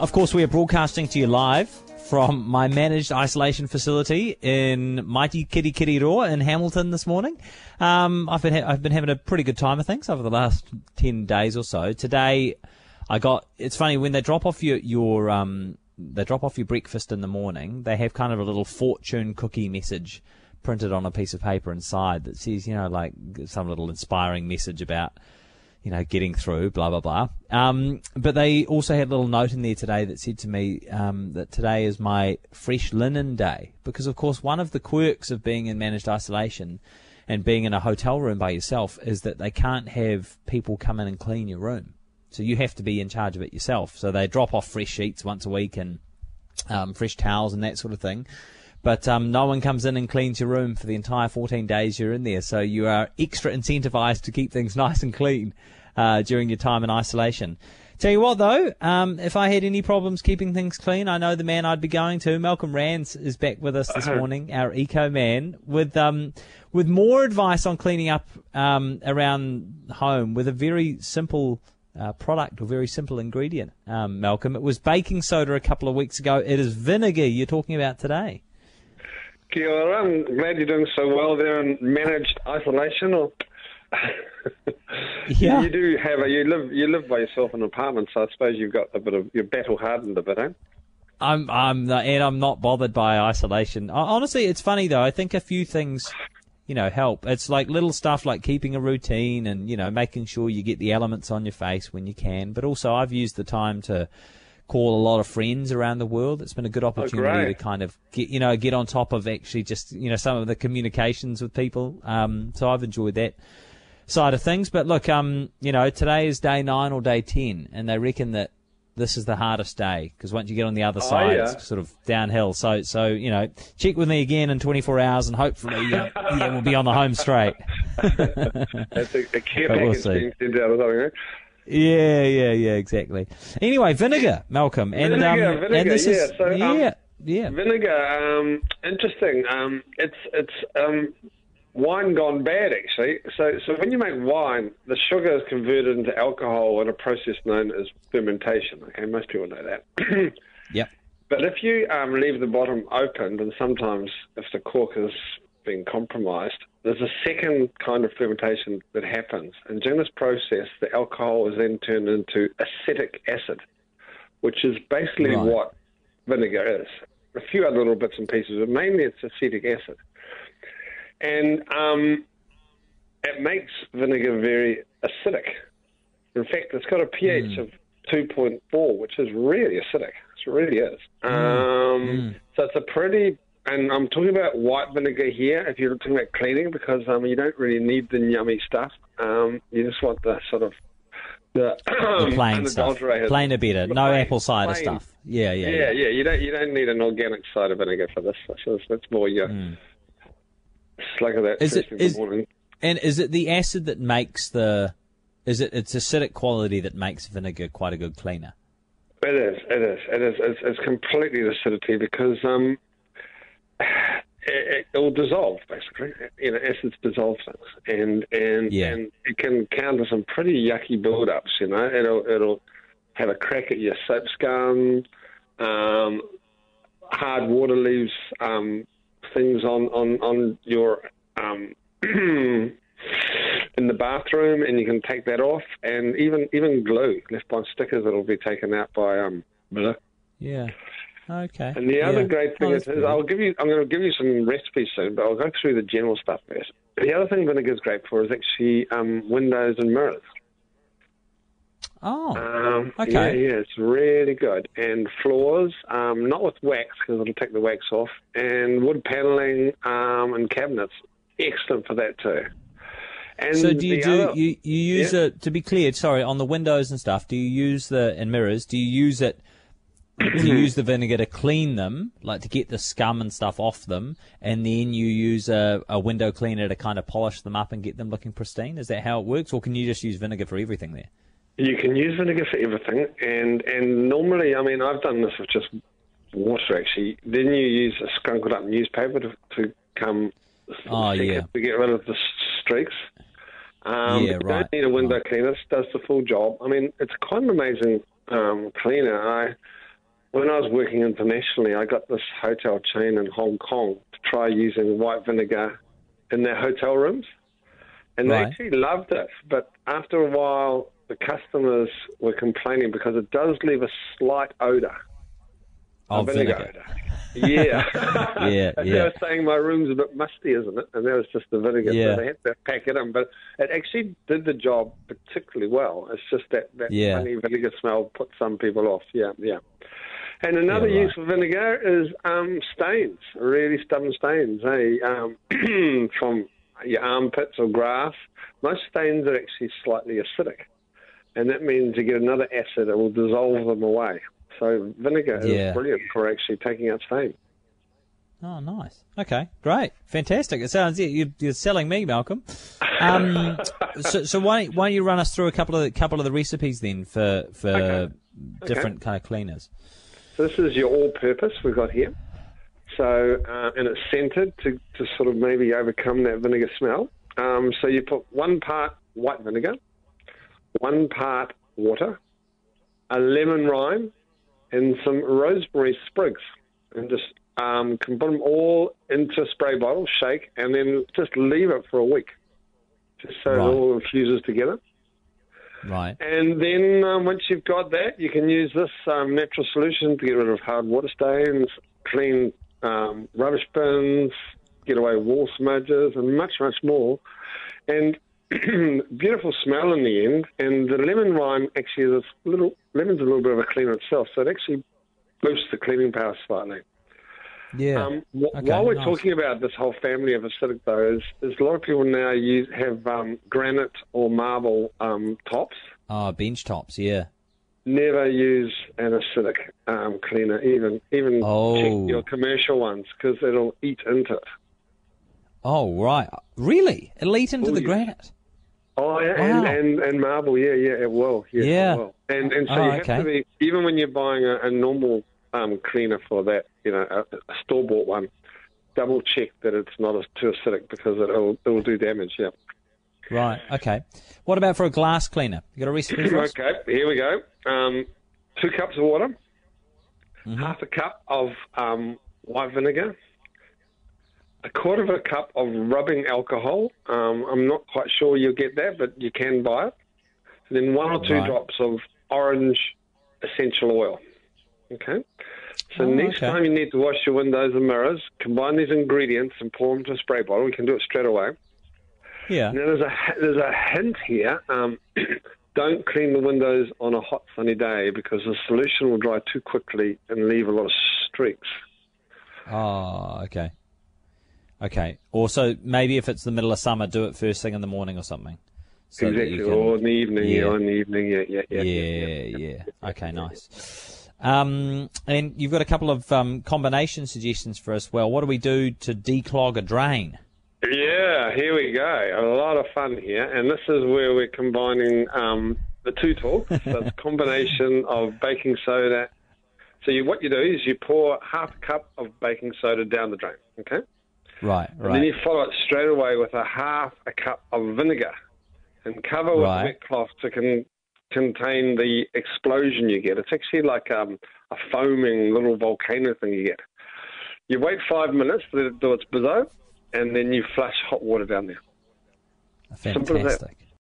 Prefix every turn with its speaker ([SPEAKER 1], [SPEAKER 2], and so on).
[SPEAKER 1] Of course, we are broadcasting to you live from my managed isolation facility in mighty Kirikiriroa in Hamilton this morning. Um, I've been ha- I've been having a pretty good time of things over the last ten days or so. Today, I got. It's funny when they drop off your your um they drop off your breakfast in the morning. They have kind of a little fortune cookie message printed on a piece of paper inside that says you know like some little inspiring message about you know, getting through, blah, blah, blah. Um, but they also had a little note in there today that said to me um, that today is my fresh linen day. Because, of course, one of the quirks of being in managed isolation and being in a hotel room by yourself is that they can't have people come in and clean your room. So you have to be in charge of it yourself. So they drop off fresh sheets once a week and um, fresh towels and that sort of thing. But um, no one comes in and cleans your room for the entire 14 days you're in there. So you are extra incentivized to keep things nice and clean uh, during your time in isolation. Tell you what, though, um, if I had any problems keeping things clean, I know the man I'd be going to. Malcolm Rands is back with us this uh-huh. morning, our eco man, with um, with more advice on cleaning up um, around home with a very simple uh, product or very simple ingredient. Um, Malcolm, it was baking soda a couple of weeks ago. It is vinegar you're talking about today.
[SPEAKER 2] Kia ora. I'm glad you're doing so well there in managed isolation. Or
[SPEAKER 1] yeah.
[SPEAKER 2] you do have a you live you live by yourself in an apartment, so I suppose you've got a bit of you're battle hardened a bit, eh?
[SPEAKER 1] I'm I'm and I'm not bothered by isolation. Honestly, it's funny though. I think a few things, you know, help. It's like little stuff like keeping a routine and you know making sure you get the elements on your face when you can. But also, I've used the time to call a lot of friends around the world. It's been a good opportunity
[SPEAKER 2] oh,
[SPEAKER 1] to kind of get you know get on top of actually just you know some of the communications with people. Um, so I've enjoyed that side of things. But look, um, you know, today is day nine or day ten, and they reckon that this is the hardest day because once you get on the other oh, side,
[SPEAKER 2] yeah.
[SPEAKER 1] it's sort of downhill. So, so you know, check with me again in 24 hours, and hopefully, uh, yeah, we'll be on the home straight.
[SPEAKER 2] That's a, a care package being sent out or something.
[SPEAKER 1] Yeah, yeah, yeah, exactly. Anyway, vinegar, Malcolm, and
[SPEAKER 2] vinegar,
[SPEAKER 1] um,
[SPEAKER 2] vinegar,
[SPEAKER 1] and this
[SPEAKER 2] yeah,
[SPEAKER 1] is
[SPEAKER 2] so, um,
[SPEAKER 1] yeah, yeah,
[SPEAKER 2] vinegar. Um, interesting. Um, it's it's um, wine gone bad actually. So so when you make wine, the sugar is converted into alcohol in a process known as fermentation. Okay, most people know that.
[SPEAKER 1] yeah.
[SPEAKER 2] But if you um, leave the bottom opened, and sometimes if the cork has been compromised, there's a second kind of fermentation that happens. And during this process, the alcohol is then turned into acetic acid, which is basically right. what vinegar is. A few other little bits and pieces, but mainly it's acetic acid and um, it makes vinegar very acidic. In fact, it's got a pH mm. of 2.4, which is really acidic. It really is. Mm. Um, mm. So it's a pretty, and I'm talking about white vinegar here. If you're talking about cleaning, because um, you don't really need the yummy stuff. Um, you just want the sort of the,
[SPEAKER 1] the plain stuff, plain better, no plain, apple cider plain. stuff. Yeah, yeah,
[SPEAKER 2] yeah, yeah, yeah. You don't you don't need an organic cider vinegar for this. That's, that's more your mm slug of that is it, is,
[SPEAKER 1] And is it the acid that makes the? Is it its acidic quality that makes vinegar quite a good cleaner?
[SPEAKER 2] It is. It is. It is. It's, it's completely the acidity because um, it, it, will dissolve basically. You know, acids dissolve things, and and
[SPEAKER 1] yeah.
[SPEAKER 2] and it can counter some pretty yucky build-ups. You know, it'll it'll have a crack at your soap scum. Um, hard water leaves um, things on on on your um, in the bathroom, and you can take that off, and even even glue left on stickers that'll be taken out by um.
[SPEAKER 1] Yeah. Okay.
[SPEAKER 2] And the other great thing oh, is, is I'll give you I'm going to give you some recipes soon, but I'll go through the general stuff first. The other thing vinegar is great for is actually um, windows and mirrors.
[SPEAKER 1] Oh,
[SPEAKER 2] um,
[SPEAKER 1] okay.
[SPEAKER 2] Yeah, yeah, it's really good. And floors, um, not with wax because it'll take the wax off, and wood paneling um, and cabinets, excellent for that too. And
[SPEAKER 1] so do you do
[SPEAKER 2] other,
[SPEAKER 1] you, you use yeah. it to be clear? Sorry, on the windows and stuff. Do you use the and mirrors? Do you use it? You use the vinegar to clean them, like to get the scum and stuff off them, and then you use a, a window cleaner to kind of polish them up and get them looking pristine? Is that how it works, or can you just use vinegar for everything there?
[SPEAKER 2] You can use vinegar for everything, and and normally, I mean, I've done this with just water actually. Then you use a scrunkled up newspaper to, to come
[SPEAKER 1] oh, yeah.
[SPEAKER 2] to get rid of the streaks. Um,
[SPEAKER 1] yeah,
[SPEAKER 2] you
[SPEAKER 1] right.
[SPEAKER 2] don't need a window
[SPEAKER 1] right.
[SPEAKER 2] cleaner. It does the full job. I mean, it's quite an amazing um, cleaner. I when I was working internationally, I got this hotel chain in Hong Kong to try using white vinegar in their hotel rooms. And
[SPEAKER 1] Right.
[SPEAKER 2] they actually loved it. But after a while, the customers were complaining because it does leave a slight odour.
[SPEAKER 1] Oh,
[SPEAKER 2] vinegar,
[SPEAKER 1] vinegar.
[SPEAKER 2] Yeah.
[SPEAKER 1] Yeah, yeah.
[SPEAKER 2] They were saying my room's a bit musty, isn't it? And that was just the vinegar.
[SPEAKER 1] Yeah.
[SPEAKER 2] So they had to pack it in. But it actually did the job particularly well. It's just that, that
[SPEAKER 1] Yeah.
[SPEAKER 2] funny vinegar smell put some people off. Yeah, yeah. And another
[SPEAKER 1] Yeah, right.
[SPEAKER 2] use for vinegar is um, stains, really stubborn stains, hey, um, from your armpits or grass. Most stains are actually slightly acidic, and that means you get another acid that will dissolve them away. So vinegar
[SPEAKER 1] Yeah.
[SPEAKER 2] is brilliant for actually taking out stain.
[SPEAKER 1] Oh, nice. Okay, great, fantastic. It sounds yeah, you, you're selling me, Malcolm. Um, so, so why why don't you run us through a couple of the, couple of the recipes then for for
[SPEAKER 2] Okay.
[SPEAKER 1] different kind of cleaners?
[SPEAKER 2] So this is your all-purpose we've got here. So uh, and it's scented to, to sort of maybe overcome that vinegar smell. Um, so you put one part white vinegar, one part water, a lemon rind, and some rosemary sprigs, and just um, can put them all into a spray bottle, shake, and then just leave it for a week, just so
[SPEAKER 1] Right.
[SPEAKER 2] it all infuses together.
[SPEAKER 1] Right.
[SPEAKER 2] And then um, once you've got that, you can use this um, natural solution to get rid of hard water stains, clean um, rubbish bins, get away wall smudges, and much, much more. And beautiful smell in the end. And the lemon rind actually is a little lemon's a little bit of a cleaner itself, so it actually boosts the cleaning power slightly.
[SPEAKER 1] Yeah.
[SPEAKER 2] Um, wh-
[SPEAKER 1] Okay,
[SPEAKER 2] while we're
[SPEAKER 1] nice.
[SPEAKER 2] talking about this whole family of acidic, though, is, is a lot of people now use have um, granite or marble um, tops.
[SPEAKER 1] oh, bench tops. Yeah.
[SPEAKER 2] Never use an acidic um, cleaner, even even
[SPEAKER 1] Oh.
[SPEAKER 2] check your commercial ones because it'll eat into it.
[SPEAKER 1] Oh, right. Really? It'll eat into
[SPEAKER 2] Oh,
[SPEAKER 1] the
[SPEAKER 2] yes.
[SPEAKER 1] granite.
[SPEAKER 2] Oh, yeah,
[SPEAKER 1] Wow.
[SPEAKER 2] and, and and marble, yeah, yeah, it will, yes,
[SPEAKER 1] Yeah.
[SPEAKER 2] it will. And and so
[SPEAKER 1] Oh,
[SPEAKER 2] you
[SPEAKER 1] okay.
[SPEAKER 2] have to be even when you're buying a, a normal um, cleaner for that, you know, a, a store bought one. Double check that it's not as too acidic because it'll it'll do damage. Yeah.
[SPEAKER 1] Right. Okay. What about for a glass cleaner? You got a recipe for us?
[SPEAKER 2] Okay, here we go. Um, two cups of water,
[SPEAKER 1] Mm-hmm.
[SPEAKER 2] half a cup of um, white vinegar, a quarter of a cup of rubbing alcohol. Um, I'm not quite sure you'll get that, but you can buy it. And then one or two
[SPEAKER 1] Right.
[SPEAKER 2] drops of orange essential oil. Okay. So
[SPEAKER 1] Oh,
[SPEAKER 2] next
[SPEAKER 1] okay.
[SPEAKER 2] time you need to wash your windows and mirrors, combine these ingredients and pour them into a spray bottle. We can do it straight away.
[SPEAKER 1] Yeah.
[SPEAKER 2] Now, there's a there's a hint here. Um, don't clean the windows on a hot sunny day because the solution will dry too quickly and leave a lot of streaks.
[SPEAKER 1] Oh, okay. Okay. Also, maybe if it's the middle of summer, do it first thing in the morning or something. So
[SPEAKER 2] exactly.
[SPEAKER 1] can-
[SPEAKER 2] Or in the evening. Yeah.
[SPEAKER 1] Yeah.
[SPEAKER 2] in the evening. Yeah. Yeah. Yeah.
[SPEAKER 1] yeah, yeah, Okay, nice. Um, and you've got a couple of um, combination suggestions for us. Well, what do we do to declog a drain?
[SPEAKER 2] Yeah, here we go. A lot of fun here, and this is where we're combining um, the two talks. so it's a combination of baking soda. So you, what you do is you pour half a cup of baking soda down the drain. Okay.
[SPEAKER 1] Right, Right.
[SPEAKER 2] And then you follow it straight away with a half a cup of vinegar and cover with
[SPEAKER 1] Right.
[SPEAKER 2] a wet cloth to con- contain the explosion you get. It's actually like um, a foaming little volcano thing you get. You wait five minutes, let it do its bizzo, and then you flush hot water down there. Simple as that.
[SPEAKER 1] Fantastic.